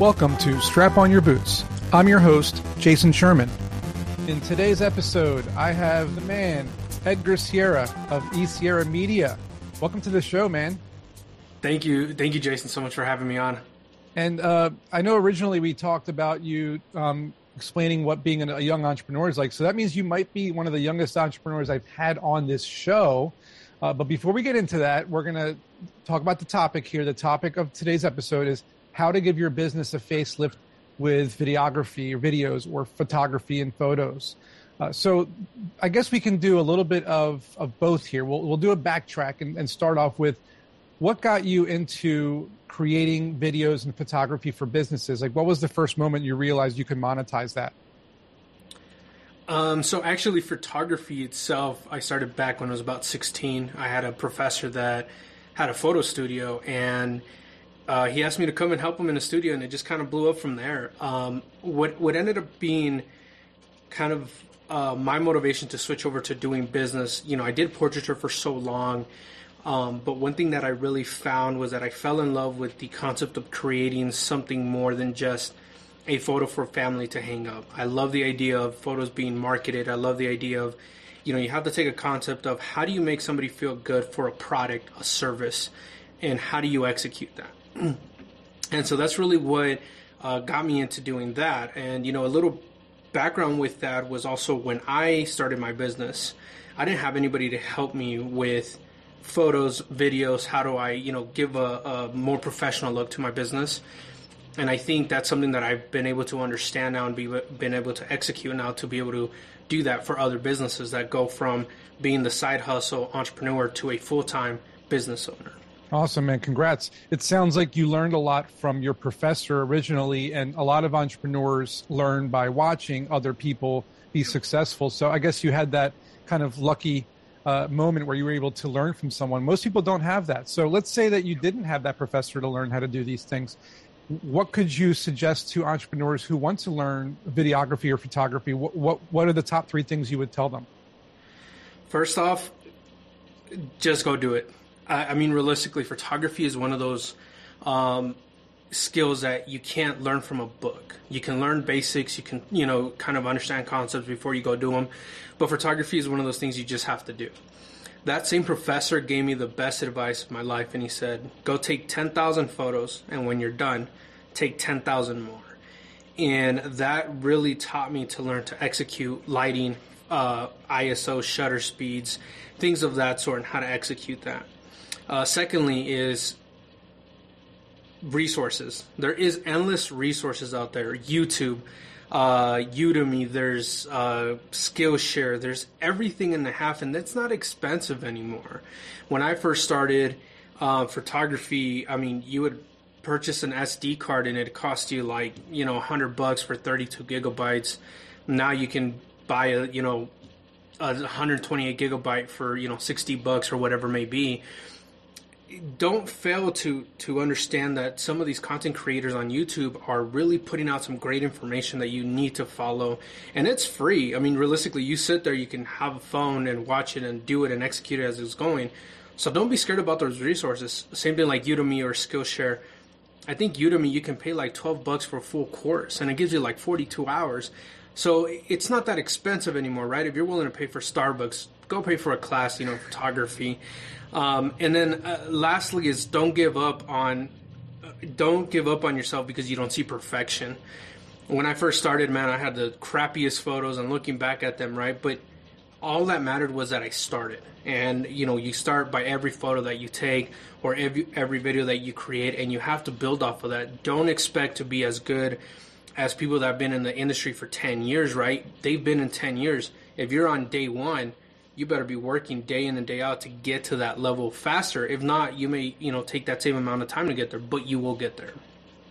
Welcome to Strap On Your Boots. I'm your host, Jason Sherman. In today's episode, I have the man, Edgar Sierra of E Sierra Media. Welcome to the show, man. Thank you. Thank you, Jason, so much for having me on. And uh, I know originally we talked about you um, explaining what being a young entrepreneur is like. So that means you might be one of the youngest entrepreneurs I've had on this show. Uh, but before we get into that, we're going to talk about the topic here. The topic of today's episode is how to give your business a facelift with videography or videos or photography and photos. Uh, so I guess we can do a little bit of, of both here. We'll, we'll do a backtrack and, and start off with what got you into creating videos and photography for businesses? Like, what was the first moment you realized you could monetize that? Um, so actually, photography itself, I started back when I was about 16. I had a professor that had a photo studio, and uh, he asked me to come and help him in the studio, and it just kind of blew up from there. Um, what what ended up being kind of uh, my motivation to switch over to doing business, you know, I did portraiture for so long, um, but one thing that I really found was that I fell in love with the concept of creating something more than just a photo for family to hang up. I love the idea of photos being marketed. I love the idea of, you know, you have to take a concept of how do you make somebody feel good for a product, a service, and how do you execute that? And so that's really what uh, got me into doing that. And you know, a little background with that was also when I started my business, I didn't have anybody to help me with photos, videos. How do I, you know, give a, a more professional look to my business? And I think that's something that I've been able to understand now and be been able to execute now to be able to do that for other businesses that go from being the side hustle entrepreneur to a full time business owner. Awesome, man. Congrats. It sounds like you learned a lot from your professor originally, and a lot of entrepreneurs learn by watching other people be successful. So I guess you had that kind of lucky uh, moment where you were able to learn from someone. Most people don't have that. So let's say that you didn't have that professor to learn how to do these things. What could you suggest to entrepreneurs who want to learn videography or photography? What, what, what are the top three things you would tell them? First off, just go do it I, mean, realistically, photography is one of those um, skills that you can't learn from a book. You can learn basics, you can, you know, kind of understand concepts before you go do them. But photography is one of those things you just have to do. That same professor gave me the best advice of my life, and he said, Go take 10,000 photos, and when you're done, take 10,000 more. And that really taught me to learn to execute lighting, uh, ISO, shutter speeds, things of that sort, and how to execute that. Uh, secondly, is resources. There is endless resources out there. YouTube, uh, Udemy, there's uh, Skillshare, there's everything in the half, and that's not expensive anymore. When I first started uh, photography, I mean, you would purchase an SD card and it cost you like you know 100 bucks for 32 gigabytes. Now you can buy a you know a 128 gigabyte for you know 60 bucks or whatever may be don't fail to to understand that some of these content creators on YouTube are really putting out some great information that you need to follow and it's free. I mean realistically you sit there you can have a phone and watch it and do it and execute it as it's going. So don't be scared about those resources. Same thing like Udemy or Skillshare. I think Udemy you can pay like 12 bucks for a full course and it gives you like 42 hours. So it's not that expensive anymore, right? If you're willing to pay for Starbucks, go pay for a class, you know, photography. Um, and then uh, lastly is don't give up on don't give up on yourself because you don't see perfection. When I first started, man, I had the crappiest photos and looking back at them, right? But all that mattered was that I started. And you know, you start by every photo that you take or every every video that you create and you have to build off of that. Don't expect to be as good as people that have been in the industry for 10 years, right? They've been in 10 years. If you're on day 1, you better be working day in and day out to get to that level faster. If not, you may, you know, take that same amount of time to get there, but you will get there.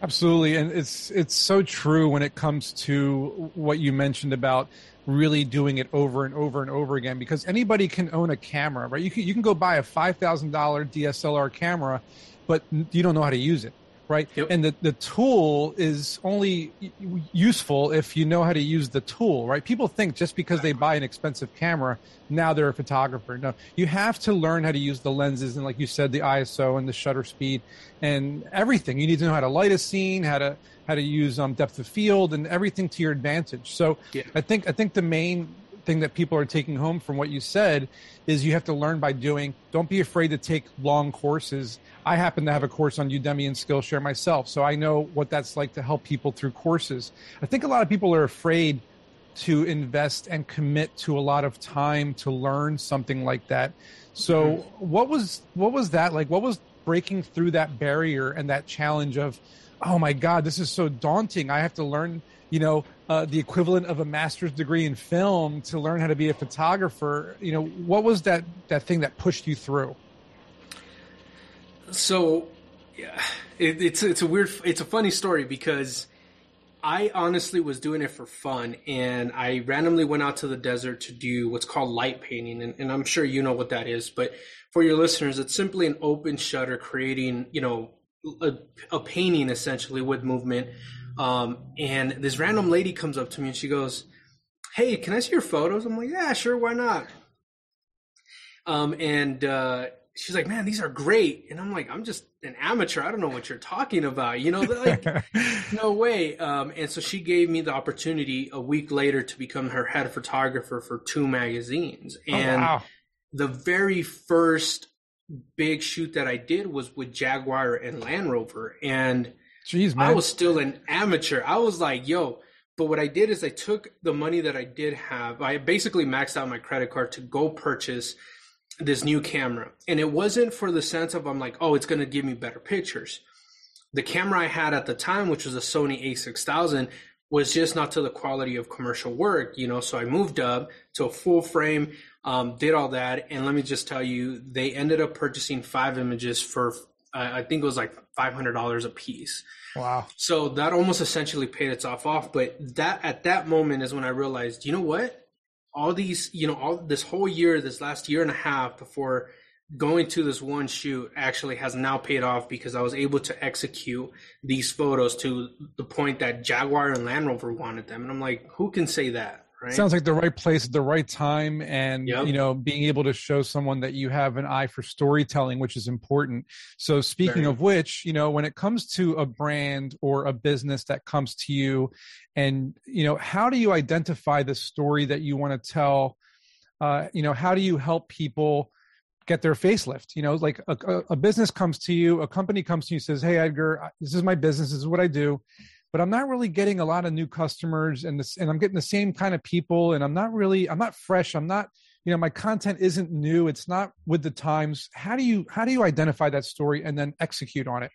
Absolutely, and it's it's so true when it comes to what you mentioned about really doing it over and over and over again because anybody can own a camera, right? You can you can go buy a five thousand dollar DSLR camera, but you don't know how to use it right? Yep. And the, the tool is only useful if you know how to use the tool, right? People think just because they buy an expensive camera, now they're a photographer. No, you have to learn how to use the lenses and, like you said, the ISO and the shutter speed and everything. You need to know how to light a scene, how to how to use um, depth of field, and everything to your advantage. So, Yeah. I think I think the main thing that people are taking home from what you said is you have to learn by doing. Don't be afraid to take long courses. I happen to have a course on Udemy and Skillshare myself, so I know what that's like to help people through courses. I think a lot of people are afraid to invest and commit to a lot of time to learn something like that. So, mm-hmm. what was what was that like? What was breaking through that barrier and that challenge of, oh my God, this is so daunting. I have to learn, you know, uh, the equivalent of a master's degree in film to learn how to be a photographer. You know, what was that that thing that pushed you through? So, yeah, it, it's it's a weird, it's a funny story because I honestly was doing it for fun, and I randomly went out to the desert to do what's called light painting, and, and I'm sure you know what that is. But for your listeners, it's simply an open shutter creating, you know, a, a painting essentially with movement. Um, and this random lady comes up to me and she goes, "Hey, can I see your photos?" I'm like, "Yeah, sure, why not?" Um, and uh, she's like, "Man, these are great," and I'm like, "I'm just an amateur. I don't know what you're talking about." You know, like, no way. Um, and so she gave me the opportunity a week later to become her head photographer for two magazines. Oh, And wow. the very first big shoot that I did was with Jaguar and Land Rover, and Jeez, man. I was still an amateur. I was like, yo. But what I did is I took the money that I did have. I basically maxed out my credit card to go purchase this new camera. And it wasn't for the sense of I'm like, oh, it's going to give me better pictures. The camera I had at the time, which was a Sony A6000, was just not to the quality of commercial work, you know. So I moved up to a full frame, um, did all that, and let me just tell you, they ended up purchasing five images for I think it was like five hundred dollars a piece. wow. So that almost essentially paid itself off. But that at that moment is when I realized, you know what? All these, you know, all this whole year, this last year and a half before going to this one shoot actually has now paid off because I was able to execute these photos to the point that Jaguar and Land Rover wanted them. And I'm like, who can say that? Right. Sounds like the right place at the right time, and Yep. you know, being able to show someone that you have an eye for storytelling, which is important. So, speaking Very. of which, you know, when it comes to a brand or a business that comes to you, and you know, how do you identify the story that you want to tell? Uh, you know, how do you help people? get their facelift you know like a, a, a business comes to you a company comes to you says hey edgar this is my business this is what i do but i'm not really getting a lot of new customers and this and i'm getting the same kind of people and i'm not really i'm not fresh i'm not you know my content isn't new it's not with the times how do you how do you identify that story and then execute on it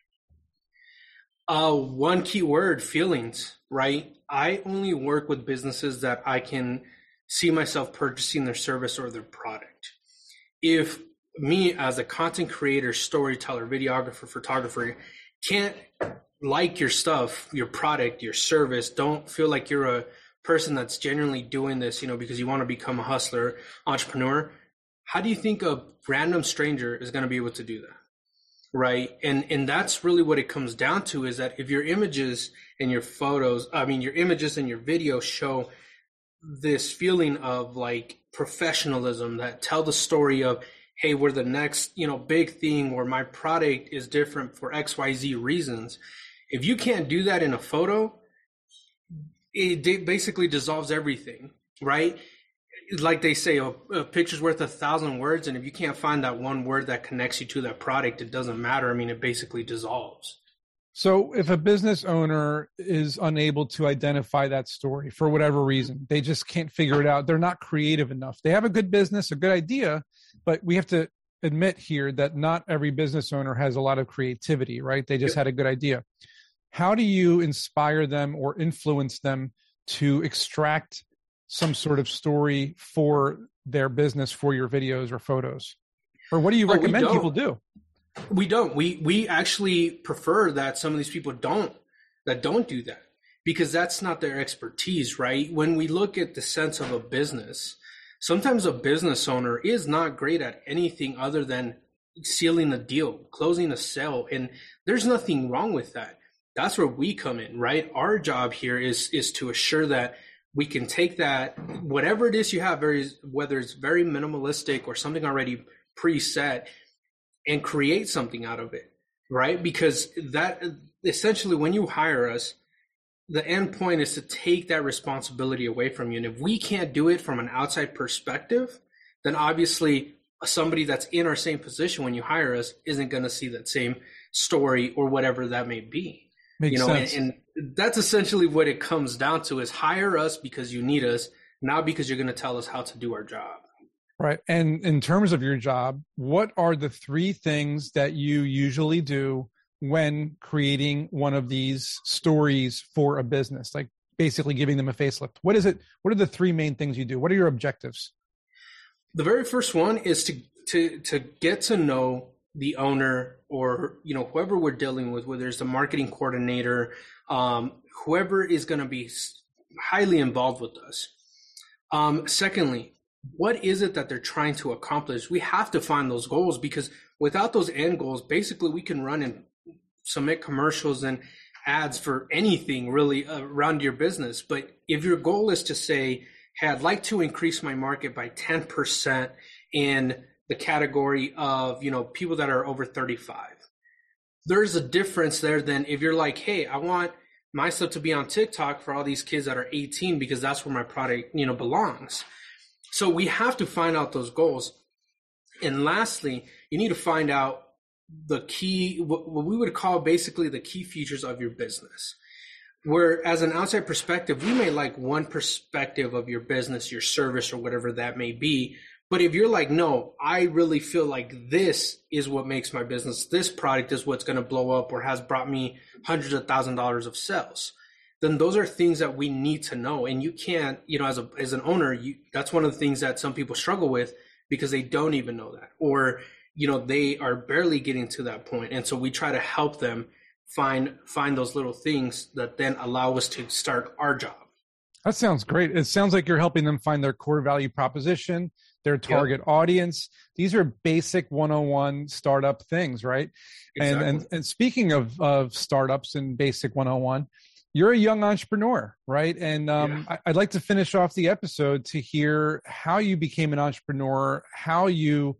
Uh, one key word, feelings, right? I only work with businesses that I can see myself purchasing their service or their product. If me as a content creator, storyteller, videographer, photographer can't like your stuff, your product, your service, don't feel like you're a person that's genuinely doing this, you know, because you want to become a hustler, entrepreneur, how do you think a random stranger is going to be able to do that? right? And and that's really what it comes down to is that if your images and your photos i mean your images and your videos show this feeling of like professionalism that tell the story of hey we're the next you know big thing where my product is different for xyz reasons if you can't do that in a photo it basically dissolves everything right like they say, a, a picture's worth a thousand words, and if you can't find that one word that connects you to that product, it doesn't matter. I mean, it basically dissolves. So, if a business owner is unable to identify that story for whatever reason, they just can't figure it out. They're not creative enough. They have a good business, a good idea, but we have to admit here that not every business owner has a lot of creativity, right? They just had a good idea. How do you inspire them or influence them to extract some sort of story for their business, for your videos or photos? Or what do you Oh, recommend people do? We don't. We we actually prefer that some of these people don't that don't do that because that's not their expertise, right? When we look at the sense of a business, sometimes a business owner is not great at anything other than sealing a deal, closing a sale. And there's nothing wrong with that. That's where we come in, right? Our job here is is to assure that we can take that whatever it is you have, very whether it's very minimalistic or something already preset, and create something out of it, right? Because that essentially when you hire us, the end point is to take that responsibility away from you. And if we can't do it from an outside perspective, then obviously somebody that's in our same position when you hire us isn't going to see that same story or whatever that may be. Makes you know, sense. And, and that's essentially what it comes down to is hire us because you need us, not because you're going to tell us how to do our job. Right. And in terms of your job, what are the three things that you usually do when creating one of these stories for a business? Like basically giving them a facelift. What is it? What are the three main things you do? What are your objectives? The very first one is to to to get to know the owner or you know whoever we're dealing with, whether it's the marketing coordinator, um, whoever is going to be highly involved with us. Um, secondly, what is it that they're trying to accomplish? We have to find those goals because without those end goals, basically we can run and submit commercials and ads for anything really uh, around your business. But if your goal is to say, hey, I'd like to increase my market by 10% in the category of, you know, people that are over 35. There's a difference there than if you're like, hey, I want my stuff to be on TikTok for all these kids that are 18 because that's where my product, you know, belongs. So we have to find out those goals. And lastly, you need to find out the key, what, we would call basically the key features of your business. Where, as an outside perspective, we may like one perspective of your business, your service, or whatever that may be. But if you're like, no, I really feel like this is what makes my business, this product is what's going to blow up or has brought me hundreds of thousand dollars of sales, then those are things that we need to know. And you can't, you know, as a as an owner, you that's one of the things that some people struggle with because they don't even know that. Or, you know, they are barely getting to that point. And so we try to help them find find those little things that then allow us to start our job. That sounds great. It sounds like you're helping them find their core value proposition, their target yep. audience. These are basic 101 startup things, right? Exactly. And, and and speaking of of startups and basic 101, you're a young entrepreneur, right? And um, yeah. I, would like to finish off the episode to hear how you became an entrepreneur, how you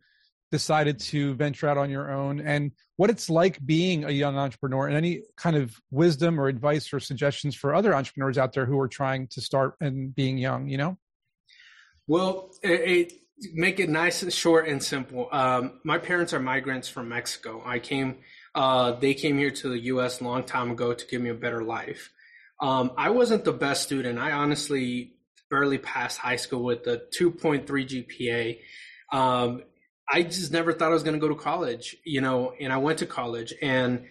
decided to venture out on your own, and what it's like being a young entrepreneur, and any kind of wisdom or advice or suggestions for other entrepreneurs out there who are trying to start and being young. You know. Well, it, it, make it nice and short and simple. Um, my parents are migrants from Mexico. I came. Uh, they came here to the U.S. a long time ago to give me a better life. Um, I wasn't the best student. I honestly barely passed high school with a 2.3 GPA. Um, I just never thought I was going to go to college, you know, and I went to college and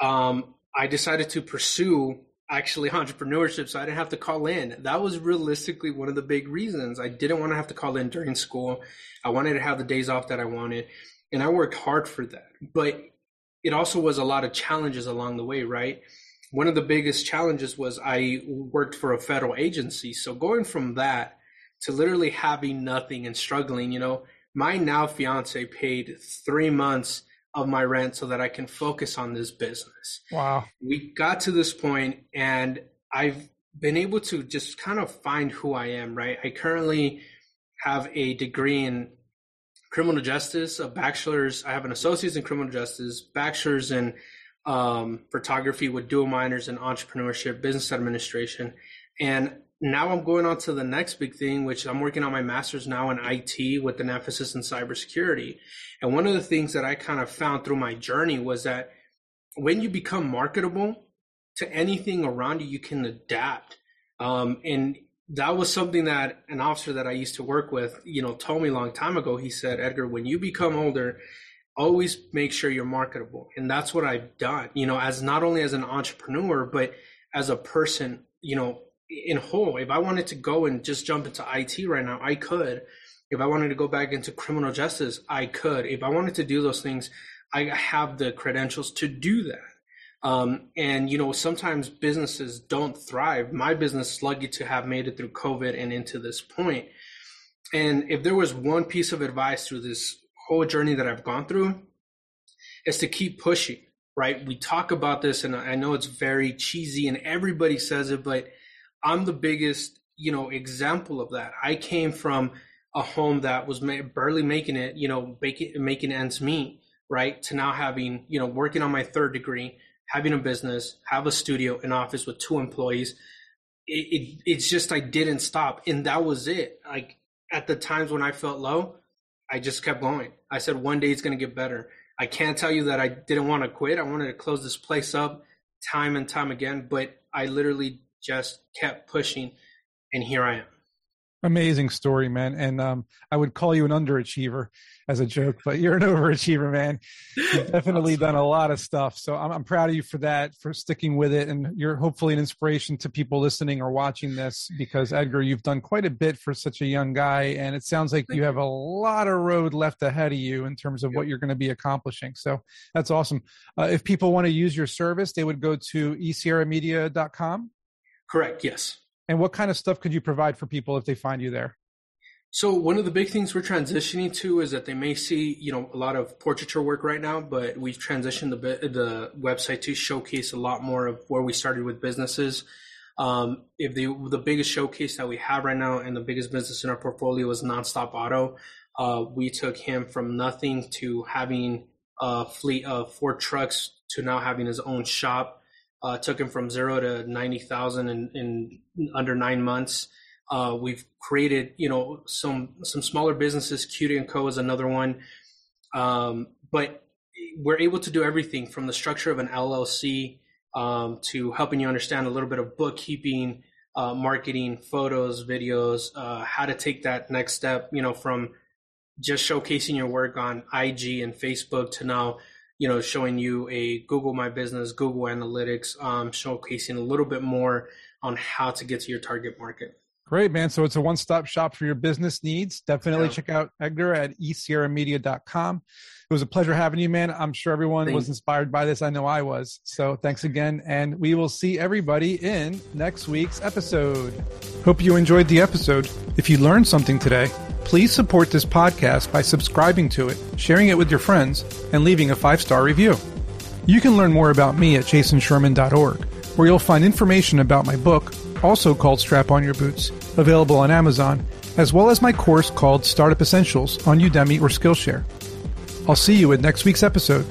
um, I decided to pursue actually entrepreneurship so I didn't have to call in. That was realistically one of the big reasons. I didn't want to have to call in during school. I wanted to have the days off that I wanted, and I worked hard for that. But it also was a lot of challenges along the way, right? One of the biggest challenges was I worked for a federal agency. So going from that to literally having nothing and struggling, you know, my now fiance paid three months of my rent so that I can focus on this business. Wow. We got to this point and I've been able to just kind of find who I am, right? I currently have a degree in criminal justice, a bachelor's, I have an associate's in criminal justice, bachelor's in um, photography with dual minors in entrepreneurship, business administration. And now I'm going on to the next big thing, which I'm working on my master's now in IT with an emphasis in cybersecurity. And one of the things that I kind of found through my journey was that when you become marketable to anything around you, you can adapt. Um, and that was something that an officer that I used to work with, you know, told me a long time ago. He said, Edgar, when you become older, always make sure you're marketable. And that's what i've done you know as not only as an entrepreneur but as a person you know in whole. If i wanted to go and just jump into it right now i could. If i wanted to go back into criminal justice i could. If i wanted to do those things i have the credentials to do that. Um, and you know sometimes businesses don't thrive. My business is lucky to have made it through covid and into this point. And if there was one piece of advice through this whole journey that I've gone through is to keep pushing, right? We talk about this and I know it's very cheesy and everybody says it, but I'm the biggest, you know, example of that. I came from a home that was barely making it, you know, making, making ends meet, right? To now having, you know, working on my third degree, having a business, have a studio, an office with two employees. It, it, it's just I didn't stop, and that was it. Like at the times when I felt low, I just kept going. I said one day it's going to get better. I can't tell you that I didn't want to quit. I wanted to close this place up time and time again, but I literally just kept pushing, and here I am. Amazing story, man. And um, I would call you an underachiever as a joke, but you're an overachiever, man. You've definitely done a lot of stuff. So I'm, I'm, proud of you for that, for sticking with it. And you're hopefully an inspiration to people listening or watching this because, Edgar, you've done quite a bit for such a young guy. And it sounds like you have a lot of road left ahead of you in terms of what you're going to be accomplishing. So that's awesome. Uh, if people want to use your service, they would go to esierramedia.com. Correct. Yes. And what kind of stuff could you provide for people if they find you there? So one of the big things we're transitioning to is that they may see, you know, a lot of portraiture work right now, but we've transitioned the the website to showcase a lot more of where we started with businesses. Um, if the the biggest showcase that we have right now and the biggest business in our portfolio is Nonstop Auto, uh, we took him from nothing to having a fleet of four trucks to now having his own shop uh, took him from zero to ninety thousand in, in under nine months. Uh, we've created, you know, some some smaller businesses. Cutie and Co is another one, um, but we're able to do everything from the structure of an LLC um, to helping you understand a little bit of bookkeeping, uh, marketing, photos, videos, uh, how to take that next step. You know, from just showcasing your work on IG and Facebook to now you know, showing you a Google My Business, Google Analytics, um, showcasing a little bit more on how to get to your target market. Great, man. So it's a one stop shop for your business needs. Definitely yeah. check out Edgar at esierramedia.com. It was a pleasure having you, man. I'm sure everyone thanks. was inspired by this. I know I was. So thanks again. And we will see everybody in next week's episode. Hope you enjoyed the episode. If you learned something today, please support this podcast by subscribing to it, sharing it with your friends, and leaving a five star review. You can learn more about me at jasonsherman.org, where you'll find information about my book, also called Strap On Your Boots, available on Amazon, as well as my course called Startup Essentials on Udemy or Skillshare. I'll see you in next week's episode.